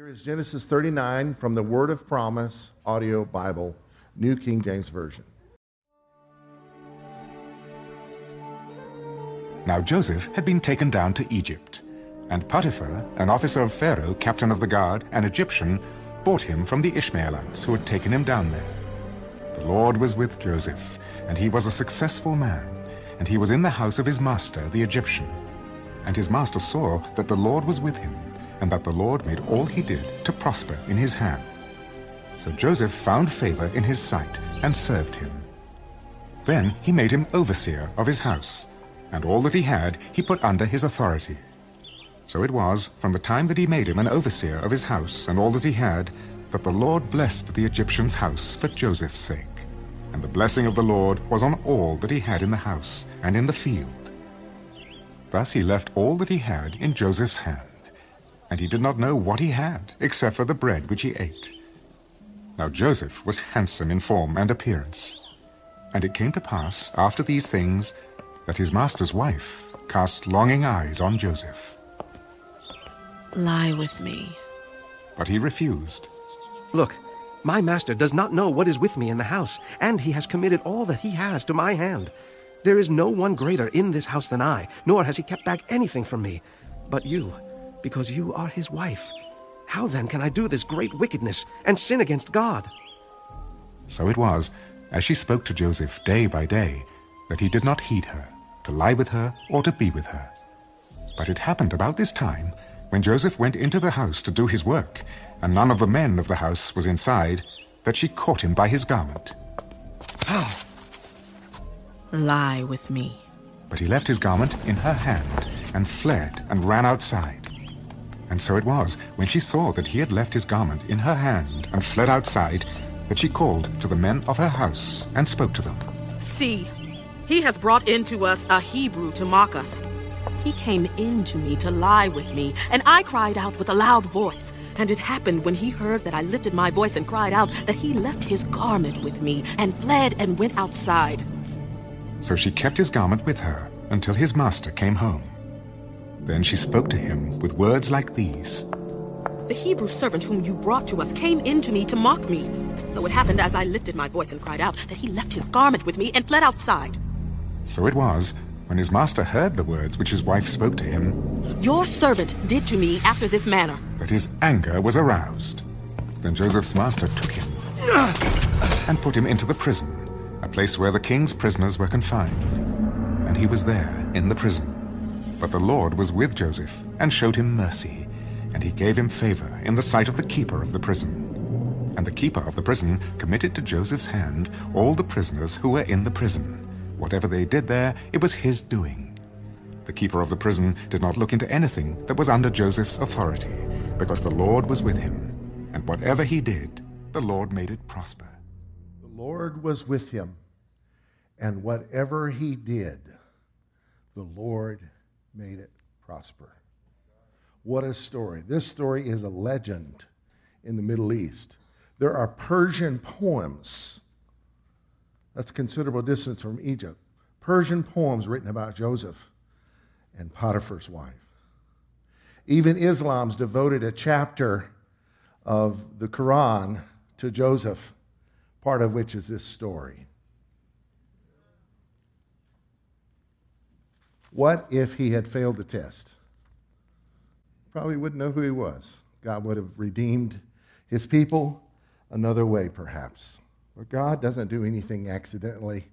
Here is Genesis 39 from the Word of Promise Audio Bible, New King James Version. Now Joseph had been taken down to Egypt, and Potiphar, an officer of Pharaoh, captain of the guard, an Egyptian, bought him from the Ishmaelites who had taken him down there. The Lord was with Joseph, and he was a successful man, and he was in the house of his master, the Egyptian. And his master saw that the Lord was with him, and that the Lord made all he did to prosper in his hand. So Joseph found favor in his sight and served him. Then he made him overseer of his house, and all that he had he put under his authority. So it was, from the time that he made him an overseer of his house and all that he had, that the Lord blessed the Egyptian's house for Joseph's sake. And the blessing of the Lord was on all that he had in the house and in the field. Thus he left all that he had in Joseph's hand, and he did not know what he had, except for the bread which he ate. Now Joseph was handsome in form and appearance. And it came to pass, after these things, that his master's wife cast longing eyes on Joseph. Lie with me. But he refused. Look, my master does not know what is with me in the house, and he has committed all that he has to my hand. There is no one greater in this house than I, nor has he kept back anything from me. But you, because you are his wife. How then can I do this great wickedness and sin against God? So it was, as she spoke to Joseph day by day, that he did not heed her, to lie with her or to be with her. But it happened about this time, when Joseph went into the house to do his work, and none of the men of the house was inside, that she caught him by his garment. Lie with me. But he left his garment in her hand, and fled, and ran outside. And so it was, when she saw that he had left his garment in her hand, and fled outside, that she called to the men of her house, and spoke to them. See, he has brought into us a Hebrew to mock us. He came in to me to lie with me, and I cried out with a loud voice. And it happened when he heard that I lifted my voice and cried out that he left his garment with me and fled and went outside. So she kept his garment with her until his master came home. Then she spoke to him with words like these The Hebrew servant whom you brought to us came in to me to mock me. So it happened as I lifted my voice and cried out that he left his garment with me and fled outside. So it was, when his master heard the words which his wife spoke to him, Your servant did to me after this manner. that his anger was aroused. Then Joseph's master took him and put him into the prison, a place where the king's prisoners were confined. And he was there in the prison. But the Lord was with Joseph and showed him mercy, and he gave him favor in the sight of the keeper of the prison. And the keeper of the prison committed to Joseph's hand all the prisoners who were in the prison. Whatever they did there, it was his doing. The keeper of the prison did not look into anything that was under Joseph's authority, because the Lord was with him. And whatever he did, the Lord made it prosper. The Lord was with him, and whatever he did, the Lord made it prosper. What a story. This story is a legend in the Middle East. There are Persian poems, that's a considerable distance from Egypt, Persian poems written about Joseph and Potiphar's wife. Even Islam's devoted a chapter of the Quran to Joseph, part of which is this story. What if he had failed the test? Probably wouldn't know who he was. God would have redeemed his people another way, perhaps. But God doesn't do anything accidentally,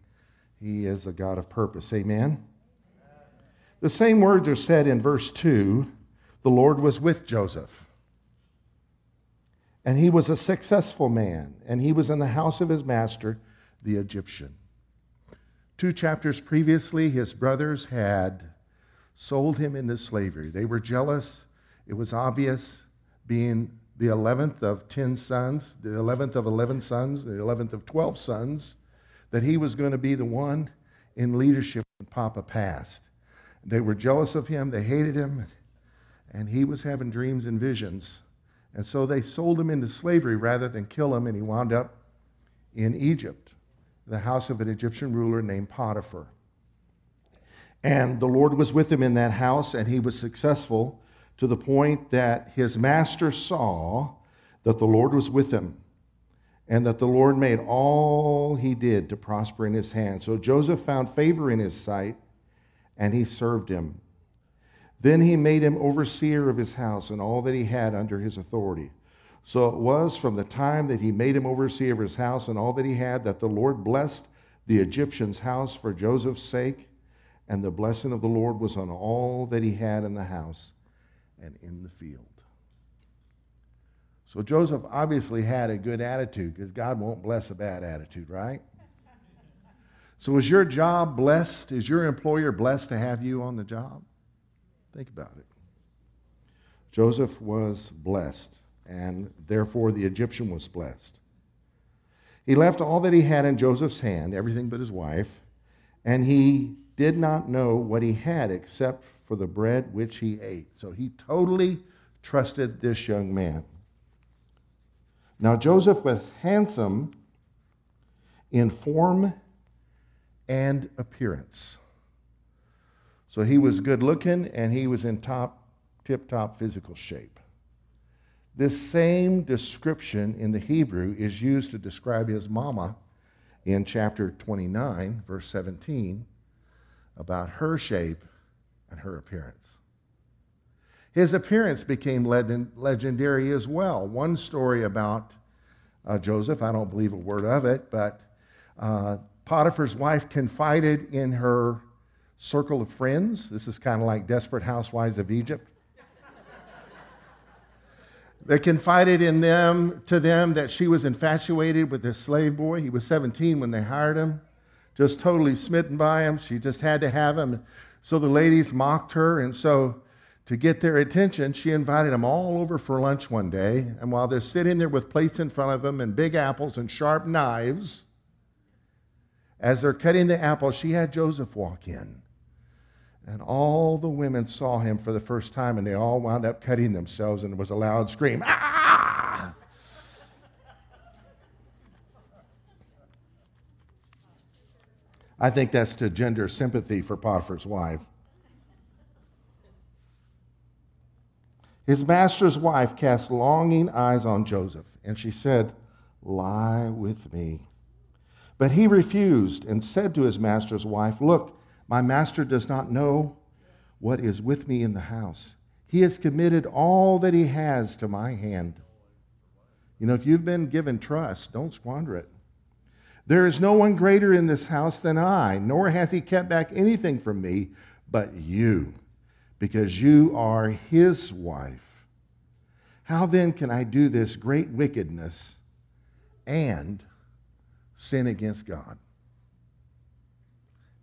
He is a God of purpose. Amen? The same words are said in verse 2 the Lord was with Joseph. And he was a successful man, and he was in the house of his master, the Egyptian. Two chapters previously, his brothers had sold him into slavery. They were jealous. It was obvious, being the 11th of 10 sons, the 11th of 11 sons, the 11th of 12 sons, that he was going to be the one in leadership when Papa passed. They were jealous of him, they hated him, and he was having dreams and visions. And so they sold him into slavery rather than kill him, and he wound up in Egypt, the house of an Egyptian ruler named Potiphar. And the Lord was with him in that house, and he was successful to the point that his master saw that the Lord was with him and that the Lord made all he did to prosper in his hand. So Joseph found favor in his sight, and he served him. Then he made him overseer of his house and all that he had under his authority. So it was from the time that he made him overseer of his house and all that he had that the Lord blessed the Egyptian's house for Joseph's sake, and the blessing of the Lord was on all that he had in the house and in the field. So Joseph obviously had a good attitude because God won't bless a bad attitude, right? So is your job blessed? Is your employer blessed to have you on the job? Think about it. Joseph was blessed, and therefore the Egyptian was blessed. He left all that he had in Joseph's hand, everything but his wife, and he did not know what he had except for the bread which he ate. So he totally trusted this young man. Now, Joseph was handsome in form and appearance. So he was good looking and he was in top, tip top physical shape. This same description in the Hebrew is used to describe his mama in chapter 29, verse 17, about her shape and her appearance. His appearance became legendary as well. One story about uh, Joseph, I don't believe a word of it, but uh, Potiphar's wife confided in her circle of friends. This is kind of like Desperate Housewives of Egypt. They confided in them to them that she was infatuated with this slave boy. He was 17 when they hired him, just totally smitten by him. She just had to have him. So the ladies mocked her, and so to get their attention, she invited them all over for lunch one day. And while they're sitting there with plates in front of them and big apples and sharp knives, as they're cutting the apples, she had Joseph walk in. And all the women saw him for the first time, and they all wound up cutting themselves, and there was a loud scream, Ah! I think that's to gender sympathy for Potiphar's wife. His master's wife cast longing eyes on Joseph, and she said, Lie with me. But he refused and said to his master's wife, Look, my master does not know what is with me in the house. He has committed all that he has to my hand. You know, if you've been given trust, don't squander it. There is no one greater in this house than I, nor has he kept back anything from me but you, because you are his wife. How then can I do this great wickedness and sin against God?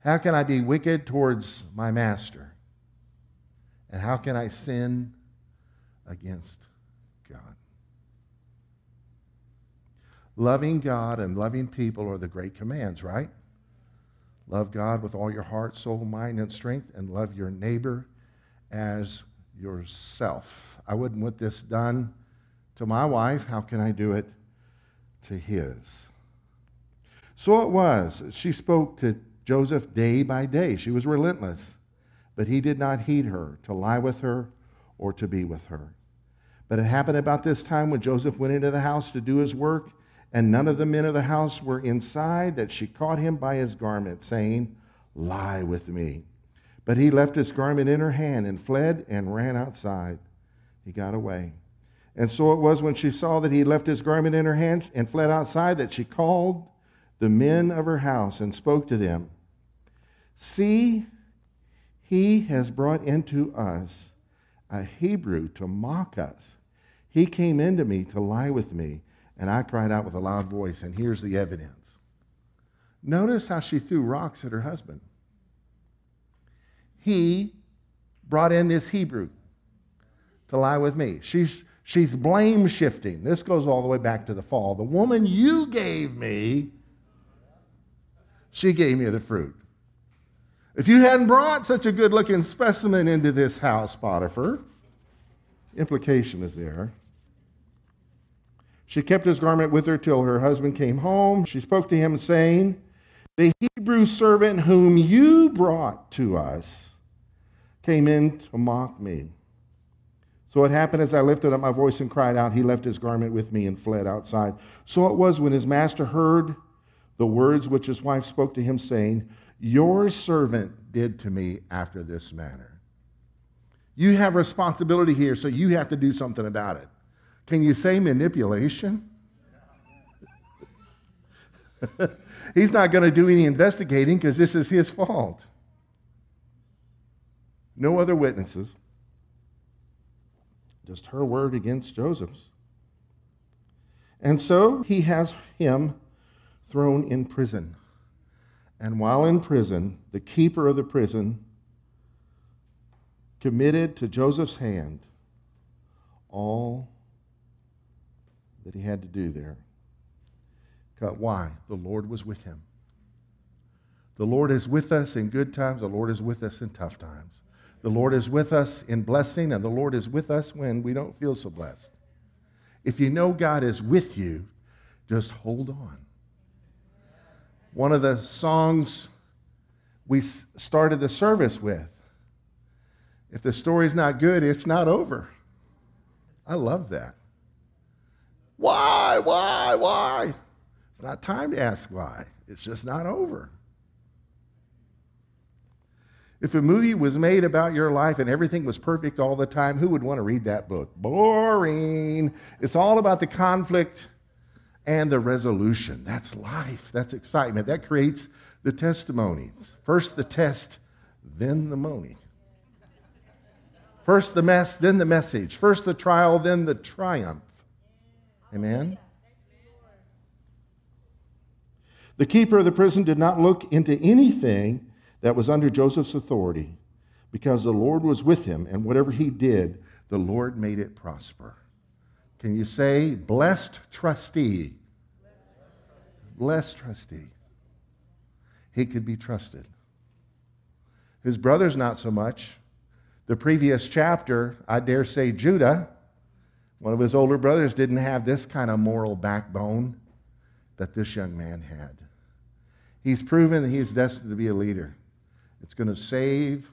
How can I be wicked towards my master? And how can I sin against God? Loving God and loving people are the great commands, right? Love God with all your heart, soul, mind, and strength, and love your neighbor as yourself. I wouldn't want this done to my wife. How can I do it to his? So it was. She spoke to Joseph day by day. She was relentless, but he did not heed her to lie with her or to be with her. But it happened about this time when Joseph went into the house to do his work, and none of the men of the house were inside, that she caught him by his garment, saying, Lie with me. But he left his garment in her hand and fled and ran outside. He got away. And so it was when she saw that he left his garment in her hand and fled outside that she called the men of her house and spoke to them See, he has brought into us a Hebrew to mock us. He came into me to lie with me, and I cried out with a loud voice, and here's the evidence. Notice how she threw rocks at her husband. He brought in this Hebrew to lie with me. She's, she's blame shifting. This goes all the way back to the fall. The woman you gave me, she gave me the fruit. If you hadn't brought such a good looking specimen into this house, Potiphar, implication is there. She kept his garment with her till her husband came home. She spoke to him, saying, The Hebrew servant whom you brought to us came in to mock me. So it happened as I lifted up my voice and cried out, he left his garment with me and fled outside. So it was when his master heard the words which his wife spoke to him, saying, Your servant did to me after this manner. You have responsibility here, so you have to do something about it. Can you say manipulation? He's not going to do any investigating because this is his fault. No other witnesses. Just her word against Joseph's. And so he has him thrown in prison. And while in prison, the keeper of the prison committed to Joseph's hand all that he had to do there. Why? The Lord was with him. The Lord is with us in good times, the Lord is with us in tough times. The Lord is with us in blessing, and the Lord is with us when we don't feel so blessed. If you know God is with you, just hold on. One of the songs we started the service with if the story's not good, it's not over. I love that. Why, why, why? It's not time to ask why. It's just not over. If a movie was made about your life and everything was perfect all the time, who would want to read that book? Boring. It's all about the conflict and the resolution. That's life. That's excitement. That creates the testimonies. First the test, then the money. First the mess, then the message. First the trial, then the triumph. Amen? The keeper of the prison did not look into anything that was under Joseph's authority because the Lord was with him, and whatever he did, the Lord made it prosper. Can you say, blessed trustee? Blessed trustee. He could be trusted. His brothers, not so much. The previous chapter, I dare say Judah, one of his older brothers, didn't have this kind of moral backbone that this young man had. He's proven that he is destined to be a leader. It's going to save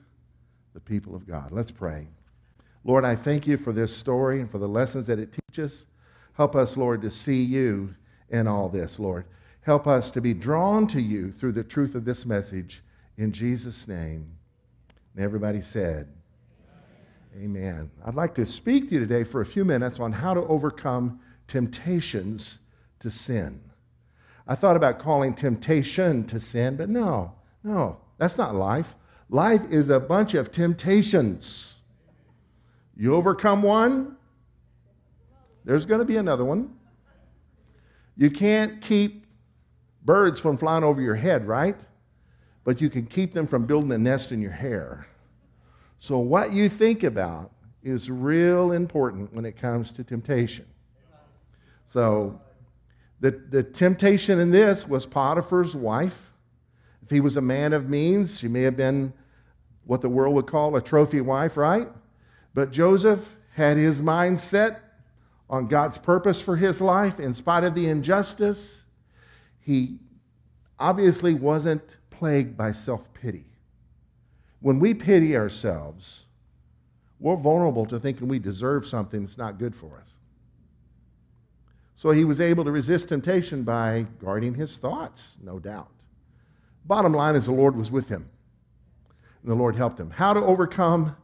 the people of God. Let's pray. Lord, I thank you for this story and for the lessons that it teaches. Help us, Lord, to see you in all this, Lord. Help us to be drawn to you through the truth of this message. In Jesus' name. And everybody said, Amen. Amen. I'd like to speak to you today for a few minutes on how to overcome temptations to sin. I thought about calling temptation to sin, but no, no. That's not life. Life is a bunch of temptations. You overcome one, there's going to be another one. You can't keep birds from flying over your head, right? But you can keep them from building a nest in your hair. So, what you think about is real important when it comes to temptation. So, the, the temptation in this was Potiphar's wife. If he was a man of means, she may have been what the world would call a trophy wife, right? But Joseph had his mind set on God's purpose for his life in spite of the injustice. He obviously wasn't plagued by self pity. When we pity ourselves, we're vulnerable to thinking we deserve something that's not good for us. So he was able to resist temptation by guarding his thoughts, no doubt. Bottom line is the Lord was with him, and the Lord helped him. How to overcome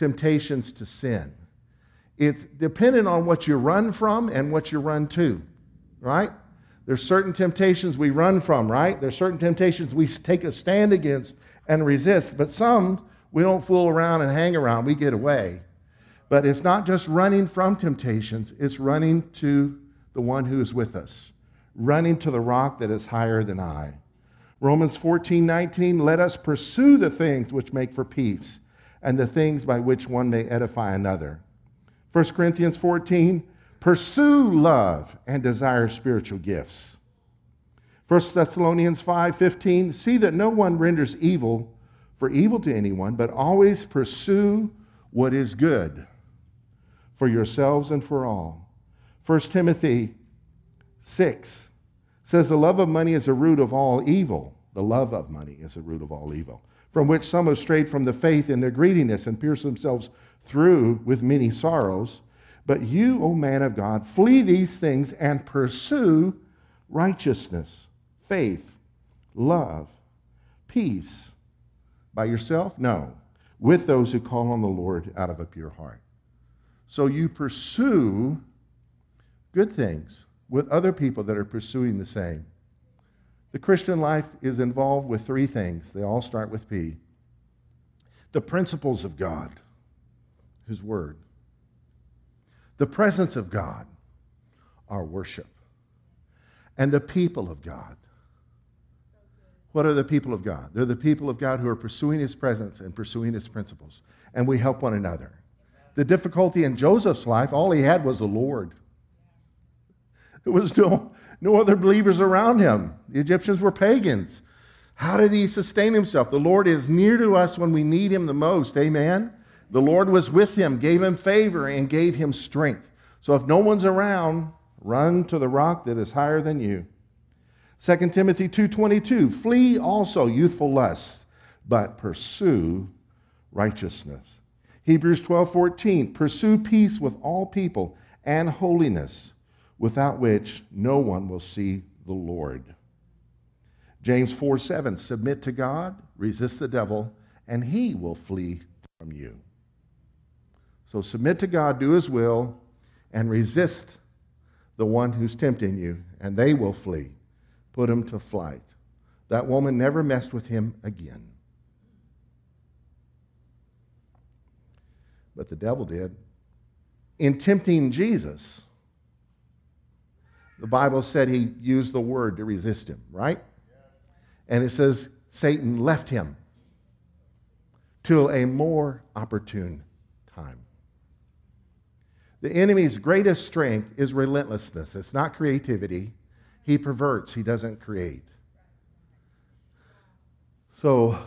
temptations to sin? It's dependent on what you run from and what you run to, right? There's certain temptations we run from, right? There's certain temptations we take a stand against and resist, but some we don't fool around and hang around, we get away. But it's not just running from temptations, it's running to the one who is with us, running to the rock that is higher than I. Romans 14, 19, let us pursue the things which make for peace and the things by which one may edify another. 1 Corinthians 14, pursue love and desire spiritual gifts. 1 Thessalonians 5, 15, see that no one renders evil for evil to anyone, but always pursue what is good for yourselves and for all. 1 Timothy 6, says the love of money is a root of all evil. The love of money is a root of all evil. From which some have strayed from the faith in their greediness and pierced themselves through with many sorrows. But you, O man of God, flee these things and pursue righteousness, faith, love, peace. By yourself? No. With those who call on the Lord out of a pure heart. So you pursue good things with other people that are pursuing the same. The Christian life is involved with three things. They all start with P the principles of God, His Word, the presence of God, our worship, and the people of God. What are the people of God? They're the people of God who are pursuing His presence and pursuing His principles, and we help one another. The difficulty in Joseph's life, all he had was the Lord. There was no, no other believers around him. The Egyptians were pagans. How did he sustain himself? The Lord is near to us when we need him the most. Amen. The Lord was with him, gave him favor, and gave him strength. So if no one's around, run to the rock that is higher than you. 2 Timothy 2:22 Flee also youthful lusts, but pursue righteousness. Hebrews 12:14 Pursue peace with all people and holiness without which no one will see the Lord. James 4 7, submit to God, resist the devil, and he will flee from you. So submit to God, do his will, and resist the one who's tempting you, and they will flee. Put him to flight. That woman never messed with him again. But the devil did. In tempting Jesus, the Bible said he used the word to resist him, right? And it says Satan left him till a more opportune time. The enemy's greatest strength is relentlessness. It's not creativity. He perverts, he doesn't create. So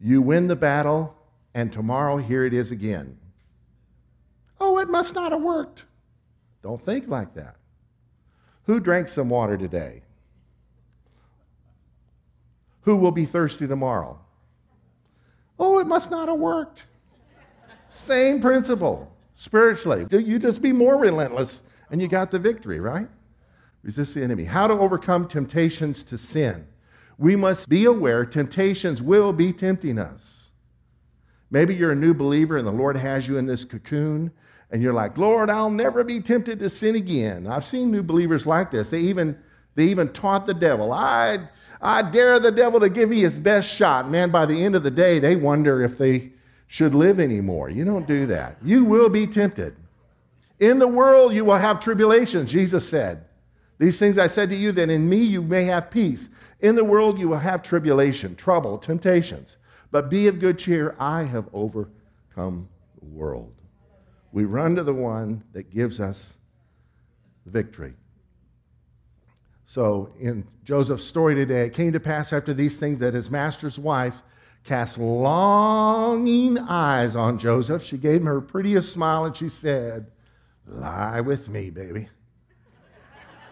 you win the battle, and tomorrow here it is again. Oh, it must not have worked. Don't think like that. Who drank some water today? Who will be thirsty tomorrow? Oh, it must not have worked. Same principle spiritually. You just be more relentless and you got the victory, right? Resist the enemy. How to overcome temptations to sin. We must be aware temptations will be tempting us. Maybe you're a new believer and the Lord has you in this cocoon and you're like, Lord, I'll never be tempted to sin again. I've seen new believers like this. They even, they even taught the devil, I, I dare the devil to give me his best shot. Man, by the end of the day, they wonder if they should live anymore. You don't do that. You will be tempted. In the world, you will have tribulations, Jesus said. These things I said to you, that in me you may have peace. In the world, you will have tribulation, trouble, temptations. But be of good cheer. I have overcome the world we run to the one that gives us the victory. So, in Joseph's story today, it came to pass after these things that his master's wife cast longing eyes on Joseph. She gave him her prettiest smile and she said, Lie with me, baby.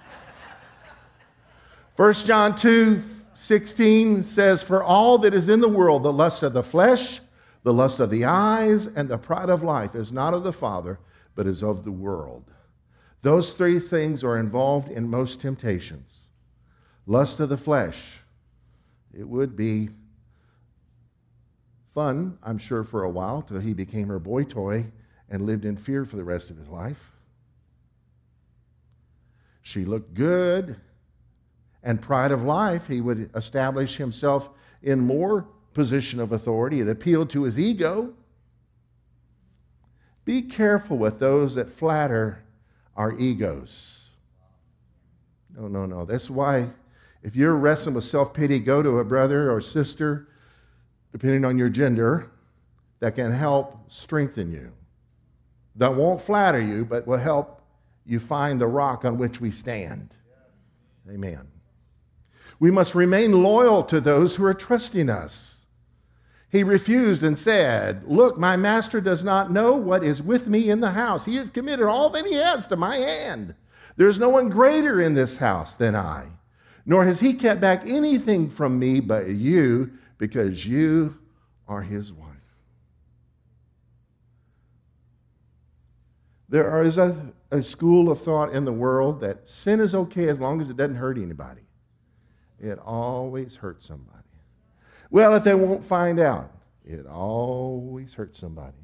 1 John 2 16 says, For all that is in the world, the lust of the flesh, the lust of the eyes and the pride of life is not of the Father, but is of the world. Those three things are involved in most temptations. Lust of the flesh, it would be fun, I'm sure, for a while, till he became her boy toy and lived in fear for the rest of his life. She looked good, and pride of life, he would establish himself in more position of authority. It appealed to his ego. Be careful with those that flatter our egos. No, no, no. That's why if you're wrestling with self pity, go to a brother or sister, depending on your gender, that can help strengthen you. That won't flatter you, but will help you find the rock on which we stand. Amen. We must remain loyal to those who are trusting us. He refused and said, Look, my master does not know what is with me in the house. He has committed all that he has to my hand. There is no one greater in this house than I, nor has he kept back anything from me but you, because you are his wife. There is a, a school of thought in the world that sin is okay as long as it doesn't hurt anybody. It always hurts somebody. Well, if they won't find out, it always hurts somebody.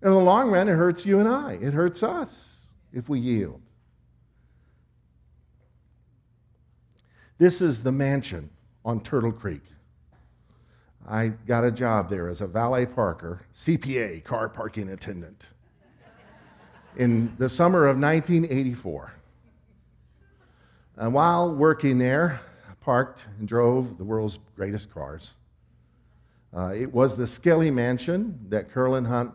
In the long run, it hurts you and I. It hurts us if we yield. This is the mansion on Turtle Creek. I got a job there as a valet parker, CPA, car parking attendant, in the summer of 1984. And while working there, parked and drove the world's greatest cars. Uh, it was the Skelly Mansion that Carolyn Hunt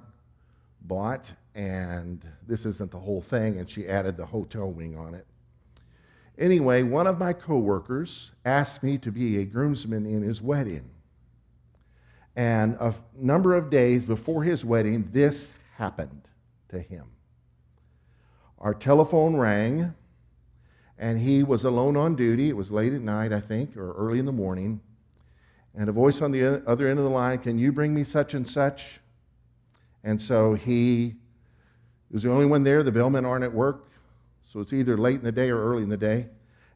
bought, and this isn't the whole thing, and she added the hotel wing on it. Anyway, one of my coworkers asked me to be a groomsman in his wedding. And a number of days before his wedding, this happened to him. Our telephone rang, and he was alone on duty. It was late at night, I think, or early in the morning. And a voice on the other end of the line, Can you bring me such and such? And so he was the only one there. The bellmen aren't at work. So it's either late in the day or early in the day.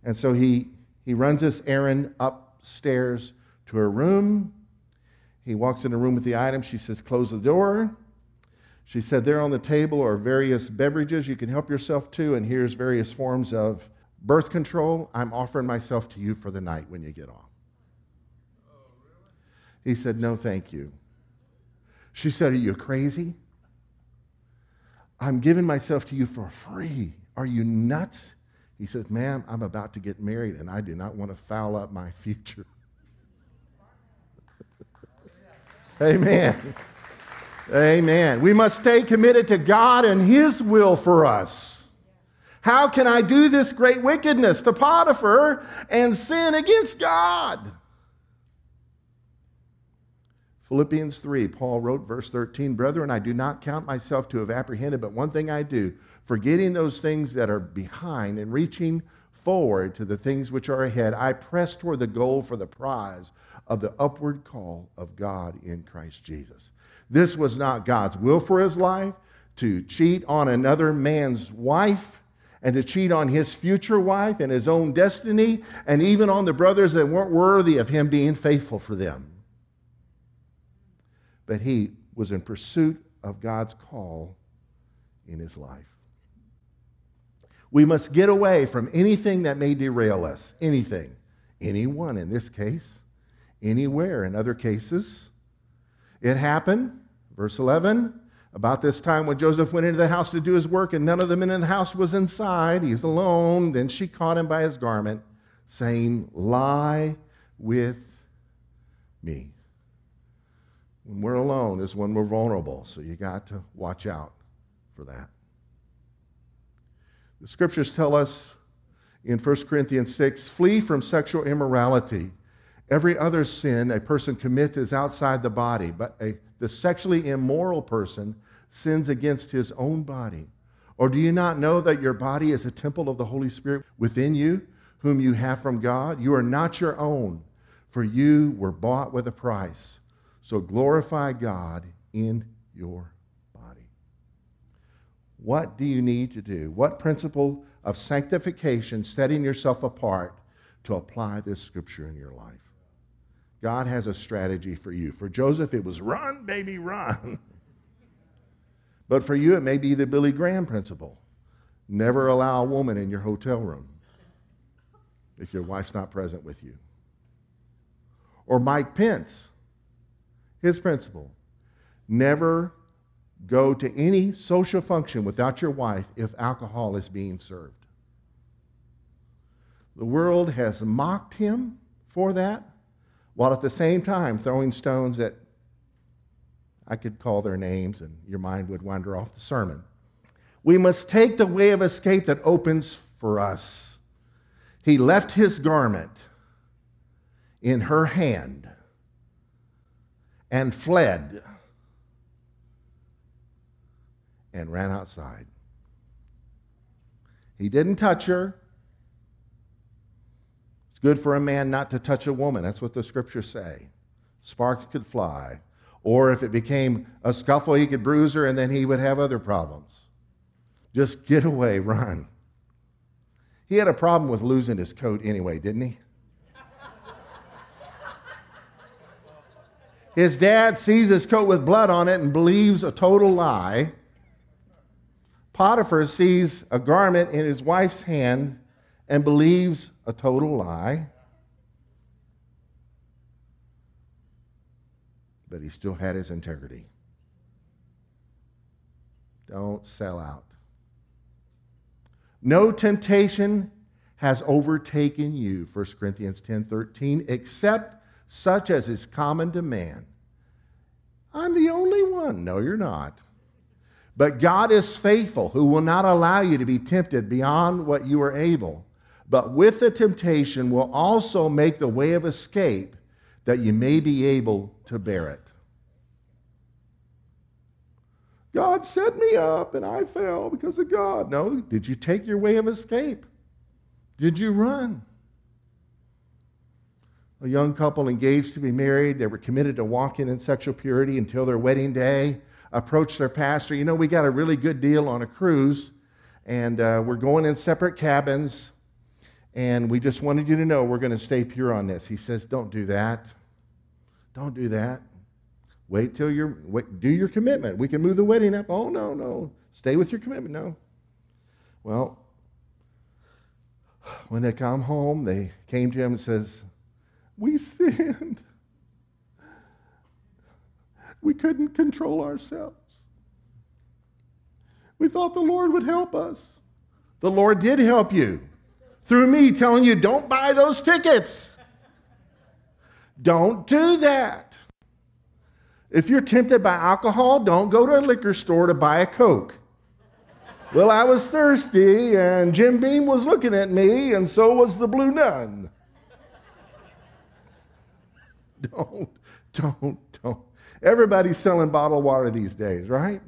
And so he, he runs this errand upstairs to her room. He walks in the room with the item. She says, Close the door. She said, There on the table are various beverages you can help yourself to, and here's various forms of birth control. I'm offering myself to you for the night when you get off. He said, No, thank you. She said, Are you crazy? I'm giving myself to you for free. Are you nuts? He says, Ma'am, I'm about to get married and I do not want to foul up my future. Amen. Amen. We must stay committed to God and His will for us. How can I do this great wickedness to Potiphar and sin against God? Philippians 3, Paul wrote, verse 13 Brethren, I do not count myself to have apprehended, but one thing I do, forgetting those things that are behind and reaching forward to the things which are ahead, I press toward the goal for the prize of the upward call of God in Christ Jesus. This was not God's will for his life to cheat on another man's wife and to cheat on his future wife and his own destiny, and even on the brothers that weren't worthy of him being faithful for them but he was in pursuit of God's call in his life. We must get away from anything that may derail us. Anything. Anyone in this case. Anywhere in other cases. It happened, verse 11, about this time when Joseph went into the house to do his work and none of the men in the house was inside. He's alone. Then she caught him by his garment, saying, Lie with me. When we're alone is when we're vulnerable, so you got to watch out for that. The scriptures tell us in 1 Corinthians 6 flee from sexual immorality. Every other sin a person commits is outside the body, but a, the sexually immoral person sins against his own body. Or do you not know that your body is a temple of the Holy Spirit within you, whom you have from God? You are not your own, for you were bought with a price. So glorify God in your body. What do you need to do? What principle of sanctification, setting yourself apart, to apply this scripture in your life? God has a strategy for you. For Joseph, it was run, baby, run. but for you, it may be the Billy Graham principle never allow a woman in your hotel room if your wife's not present with you. Or Mike Pence his principle never go to any social function without your wife if alcohol is being served. The world has mocked him for that, while at the same time throwing stones at, I could call their names and your mind would wander off the sermon. We must take the way of escape that opens for us. He left his garment in her hand and fled and ran outside. He didn't touch her. Good for a man not to touch a woman. That's what the scriptures say. sparks could fly. Or if it became a scuffle, he could bruise her and then he would have other problems. Just get away, run. He had a problem with losing his coat anyway, didn't he? His dad sees his coat with blood on it and believes a total lie. Potiphar sees a garment in his wife's hand and believes a total lie. But he still had his integrity. Don't sell out. No temptation has overtaken you, 1 Corinthians 10 13, except such as is common to man. I'm the only one. No, you're not. But God is faithful, who will not allow you to be tempted beyond what you are able, but with the temptation will also make the way of escape that you may be able to bear it. God set me up and I fell because of God. No, did you take your way of escape? Did you run? A young couple engaged to be married, they were committed to walking in sexual purity until their wedding day, approached their pastor. You know, we got a really good deal on a cruise, and uh, we're going in separate cabins, and we just wanted you to know we're going to stay pure on this. He says, Don't do that. Don't do that. Wait till you're, wait, do your commitment. We can move the wedding up. Oh, no, no. Stay with your commitment. No. Well, when they come home, they came to him and says, we sinned. We couldn't control ourselves. We thought the Lord would help us. The Lord did help you through me telling you, don't buy those tickets. Don't do that. If you're tempted by alcohol, don't go to a liquor store to buy a Coke. well, I was thirsty, and Jim Beam was looking at me, and so was the Blue Nun. don't, don't, don't. Everybody's selling bottled water these days, right?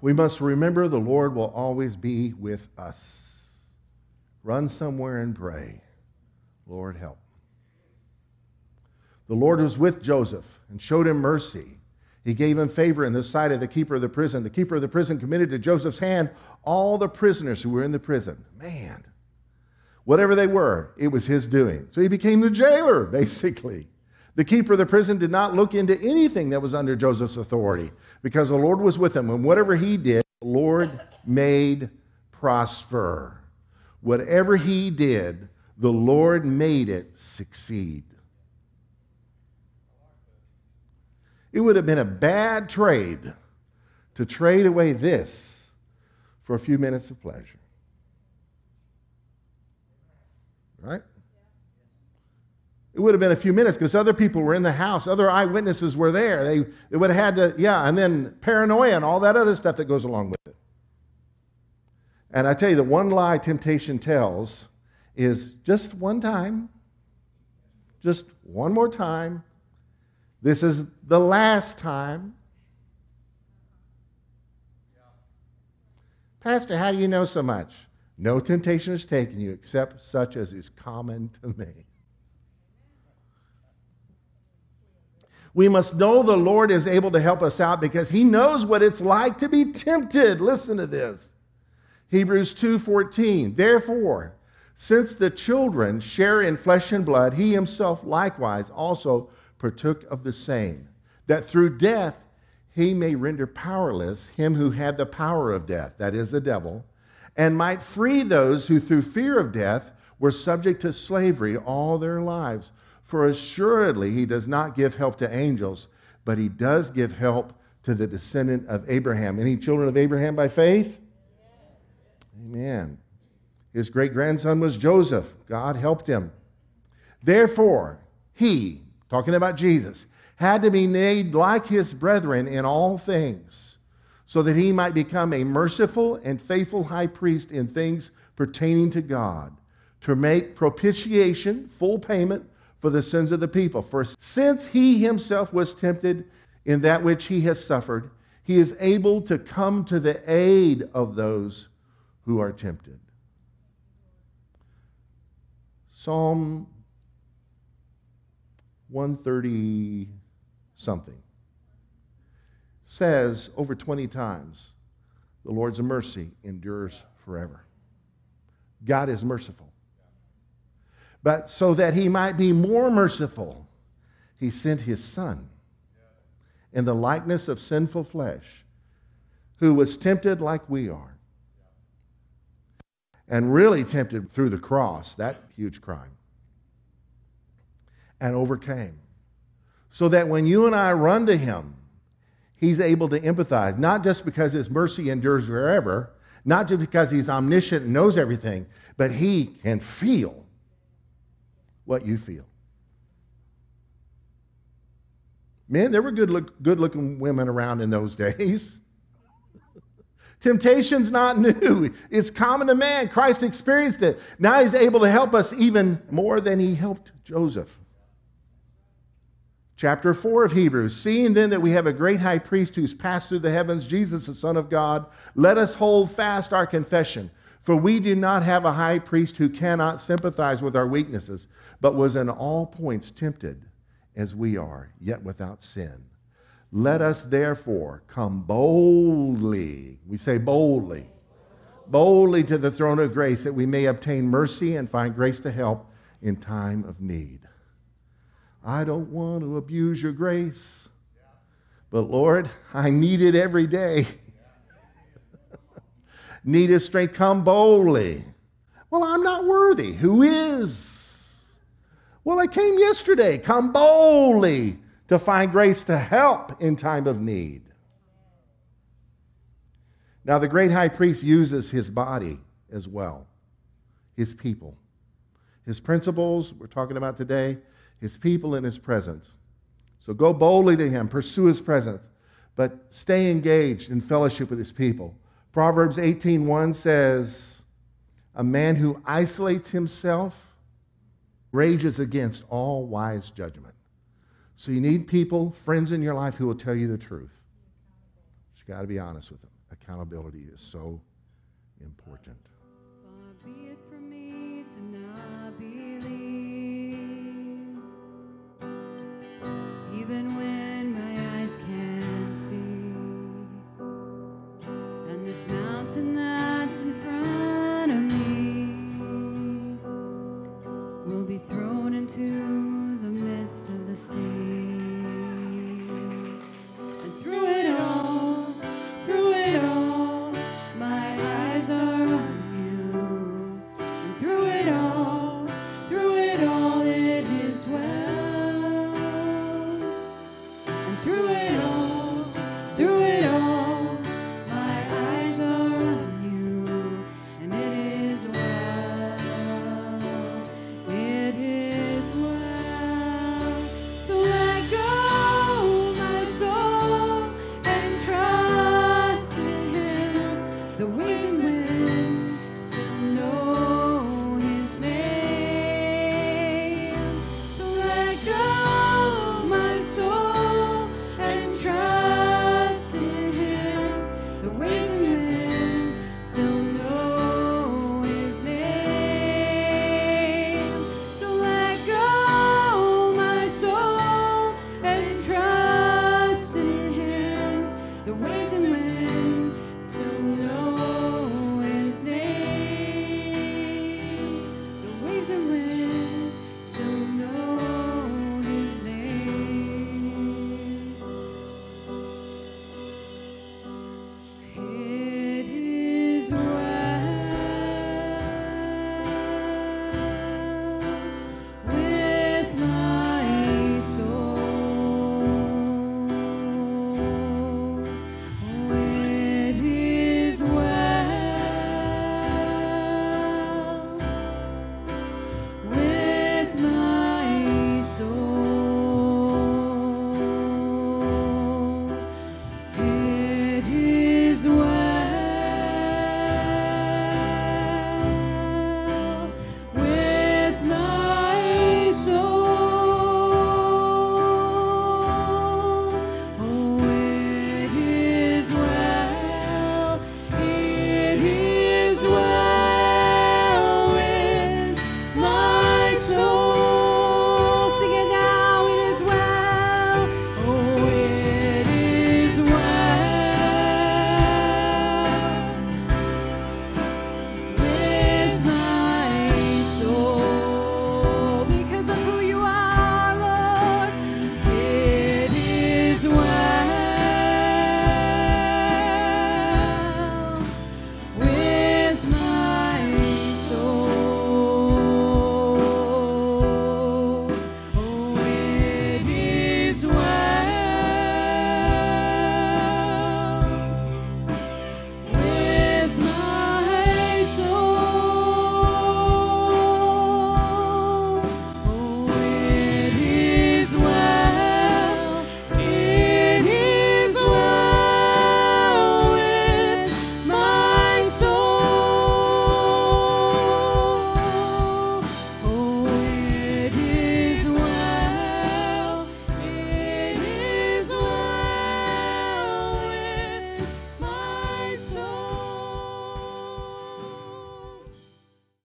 We must remember the Lord will always be with us. Run somewhere and pray. Lord, help. The Lord was with Joseph and showed him mercy. He gave him favor in the sight of the keeper of the prison. The keeper of the prison committed to Joseph's hand all the prisoners who were in the prison. Man, whatever they were, it was his doing. So he became the jailer, basically. The keeper of the prison did not look into anything that was under Joseph's authority because the Lord was with him. And whatever he did, the Lord made prosper. Whatever he did, the Lord made it succeed. It would have been a bad trade to trade away this for a few minutes of pleasure. Right? It would have been a few minutes because other people were in the house, other eyewitnesses were there. They, they would have had to, yeah, and then paranoia and all that other stuff that goes along with it. And I tell you, the one lie temptation tells is just one time, just one more time, this is the last time. Pastor, how do you know so much? No temptation has taken you except such as is common to me. We must know the Lord is able to help us out because he knows what it's like to be tempted. Listen to this. Hebrews 2:14. Therefore, since the children share in flesh and blood, he himself likewise also partook of the same, that through death he may render powerless him who had the power of death, that is, the devil, and might free those who through fear of death were subject to slavery all their lives. For assuredly he does not give help to angels, but he does give help to the descendant of Abraham. Any children of Abraham by faith? Amen. His great grandson was Joseph. God helped him. Therefore, he, talking about Jesus, had to be made like his brethren in all things, so that he might become a merciful and faithful high priest in things pertaining to God, to make propitiation, full payment for the sins of the people. For since he himself was tempted in that which he has suffered, he is able to come to the aid of those who are tempted. Psalm 130 something, says over 20 times, the Lord's mercy endures forever. God is merciful. But so that he might be more merciful, he sent his son in the likeness of sinful flesh, who was tempted like we are, and really tempted through the cross, that huge crime, and overcame. So that when you and I run to him, he's able to empathize, not just because his mercy endures forever, not just because he's omniscient and knows everything, but he can feel what you feel. Man, there were good, look, good looking women around in those days. Temptation's not new. It's common to man. Christ experienced it. Now he's able to help us even more than he helped Joseph. Chapter 4 of Hebrews Seeing then that we have a great high priest who's passed through the heavens, Jesus, the Son of God, let us hold fast our confession. For we do not have a high priest who cannot sympathize with our weaknesses, but was in all points tempted as we are, yet without sin. Let us therefore come boldly, we say boldly, boldly to the throne of grace that we may obtain mercy and find grace to help in time of need. I don't want to abuse your grace, but Lord, I need it every day. Need his strength, come boldly. Well, I'm not worthy. Who is? Well, I came yesterday. Come boldly to find grace to help in time of need. Now, the great high priest uses his body as well, his people. His principles, we're talking about today, his people in his presence. So go boldly to him, pursue his presence, but stay engaged in fellowship with his people. Proverbs 18:1 says, "A man who isolates himself rages against all wise judgment. So you need people, friends in your life who will tell you the truth. But you got to be honest with them. Accountability is so important. even when the reason